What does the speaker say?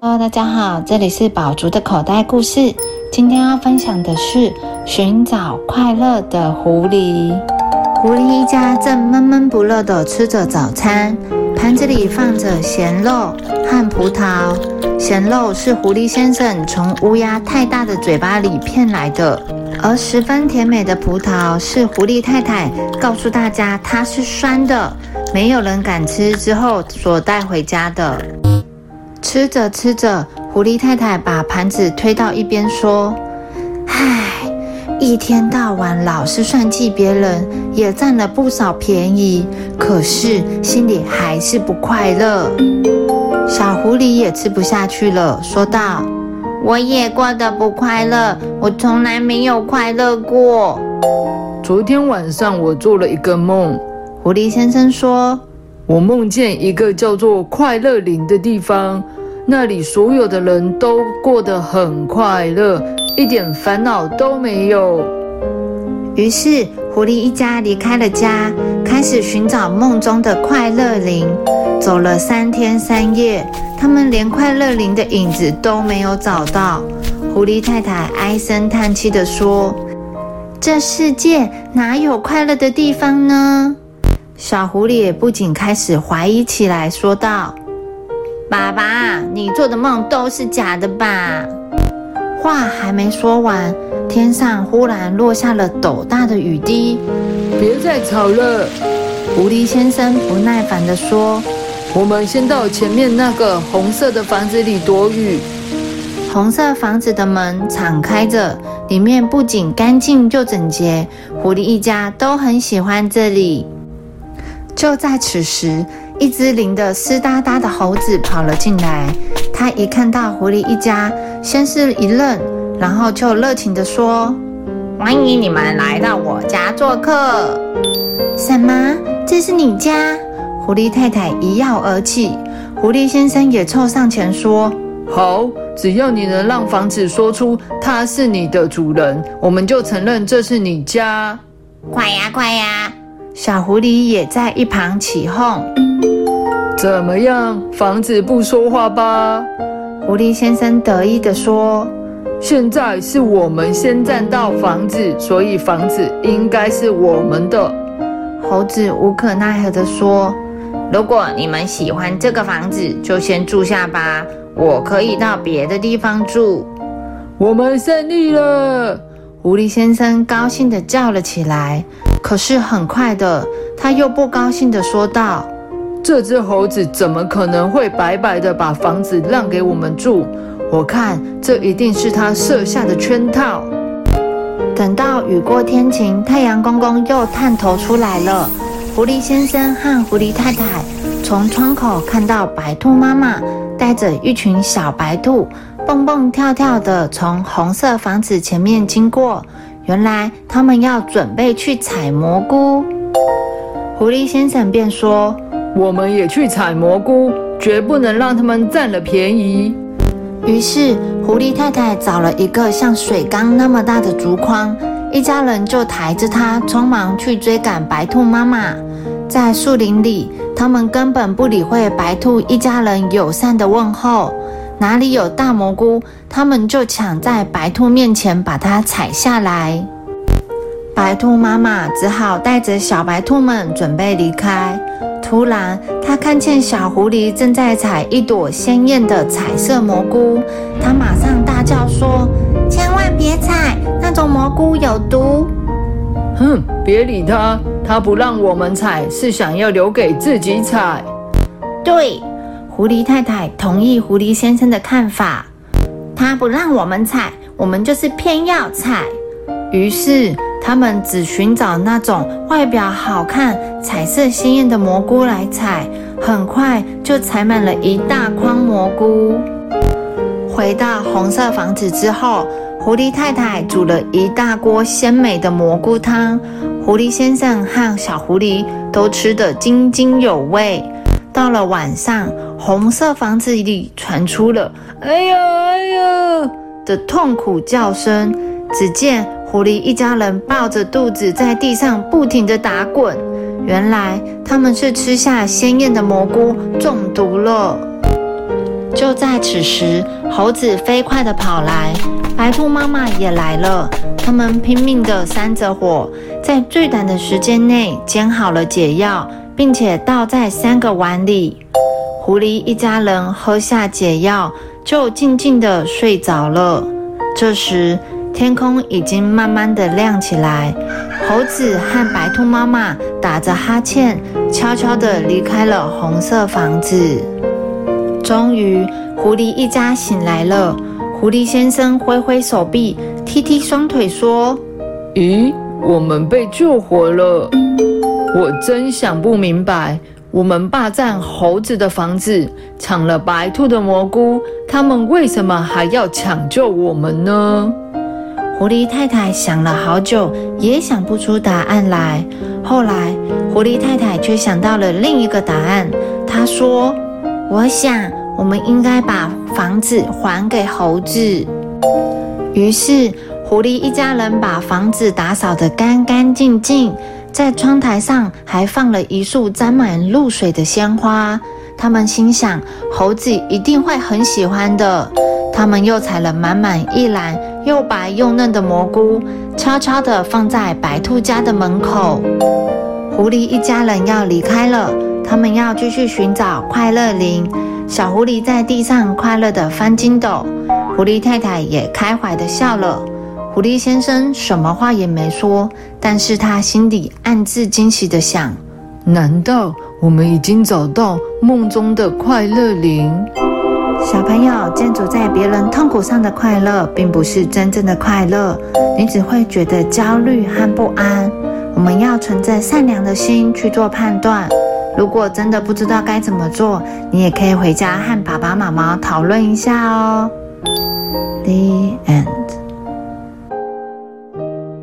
Hello，大家好，这里是宝竹的口袋故事。今天要分享的是寻找快乐的狐狸。狐狸一家正闷闷不乐地吃着早餐，盘子里放着咸肉和葡萄。咸肉是狐狸先生从乌鸦太大的嘴巴里骗来的，而十分甜美的葡萄是狐狸太太告诉大家它是酸的，没有人敢吃之后所带回家的。吃着吃着，狐狸太太把盘子推到一边，说：“唉，一天到晚老是算计别人，也占了不少便宜，可是心里还是不快乐。”小狐狸也吃不下去了，说道：“我也过得不快乐，我从来没有快乐过。”昨天晚上我做了一个梦，狐狸先生说：“我梦见一个叫做快乐林的地方。”那里所有的人都过得很快乐，一点烦恼都没有。于是，狐狸一家离开了家，开始寻找梦中的快乐林。走了三天三夜，他们连快乐林的影子都没有找到。狐狸太太唉声叹气地说：“这世界哪有快乐的地方呢？”小狐狸也不仅开始怀疑起来，说道。爸爸，你做的梦都是假的吧？话还没说完，天上忽然落下了斗大的雨滴。别再吵了，狐狸先生不耐烦地说：“我们先到前面那个红色的房子里躲雨。”红色房子的门敞开着，里面不仅干净又整洁，狐狸一家都很喜欢这里。就在此时，一只淋得湿哒哒的猴子跑了进来。他一看到狐狸一家，先是一愣，然后就热情地说：“欢迎你们来到我家做客。”什么？这是你家？狐狸太太一跃而起。狐狸先生也凑上前说：“好，只要你能让房子说出它是你的主人，我们就承认这是你家。”快呀，快呀！小狐狸也在一旁起哄：“怎么样，房子不说话吧？”狐狸先生得意地说：“现在是我们先占到房子，所以房子应该是我们的。”猴子无可奈何地说：“如果你们喜欢这个房子，就先住下吧，我可以到别的地方住。”我们胜利了！狐狸先生高兴地叫了起来。可是很快的，他又不高兴地说道：“这只猴子怎么可能会白白的把房子让给我们住？我看这一定是他设下的圈套。”等到雨过天晴，太阳公公又探头出来了。狐狸先生和狐狸太太从窗口看到白兔妈妈带着一群小白兔蹦蹦跳跳的从红色房子前面经过。原来他们要准备去采蘑菇，狐狸先生便说：“我们也去采蘑菇，绝不能让他们占了便宜。”于是狐狸太太找了一个像水缸那么大的竹筐，一家人就抬着它，匆忙去追赶白兔妈妈。在树林里，他们根本不理会白兔一家人友善的问候。哪里有大蘑菇，他们就抢在白兔面前把它采下来。白兔妈妈只好带着小白兔们准备离开。突然，他看见小狐狸正在采一朵鲜艳的彩色蘑菇，他马上大叫说：“千万别采，那种蘑菇有毒！”哼，别理他，他不让我们采，是想要留给自己采。对。狐狸太太同意狐狸先生的看法，他不让我们采，我们就是偏要采。于是他们只寻找那种外表好看、彩色鲜艳的蘑菇来采，很快就采满了一大筐蘑菇。回到红色房子之后，狐狸太太煮了一大锅鲜美的蘑菇汤，狐狸先生和小狐狸都吃得津津有味。到了晚上，红色房子里传出了“哎呀哎呀”的痛苦叫声。只见狐狸一家人抱着肚子在地上不停地打滚，原来他们是吃下鲜艳的蘑菇中毒了。就在此时，猴子飞快地跑来，白兔妈妈也来了。他们拼命地扇着火，在最短的时间内煎好了解药，并且倒在三个碗里。狐狸一家人喝下解药，就静静地睡着了。这时，天空已经慢慢的亮起来。猴子和白兔妈妈打着哈欠，悄悄地离开了红色房子。终于，狐狸一家醒来了。狐狸先生挥挥手臂，踢踢双腿，说：“咦，我们被救活了！我真想不明白。”我们霸占猴子的房子，抢了白兔的蘑菇，他们为什么还要抢救我们呢？狐狸太太想了好久，也想不出答案来。后来，狐狸太太却想到了另一个答案。她说：“我想，我们应该把房子还给猴子。”于是，狐狸一家人把房子打扫得干干净净。在窗台上还放了一束沾满露水的鲜花，他们心想猴子一定会很喜欢的。他们又采了满满一篮又白又嫩的蘑菇，悄悄地放在白兔家的门口。狐狸一家人要离开了，他们要继续寻找快乐林。小狐狸在地上快乐地翻筋斗，狐狸太太也开怀地笑了。狐狸先生什么话也没说，但是他心里暗自惊喜地想：难道我们已经找到梦中的快乐林？小朋友，建筑在别人痛苦上的快乐，并不是真正的快乐，你只会觉得焦虑和不安。我们要存着善良的心去做判断。如果真的不知道该怎么做，你也可以回家和爸爸妈妈讨论一下哦。The end.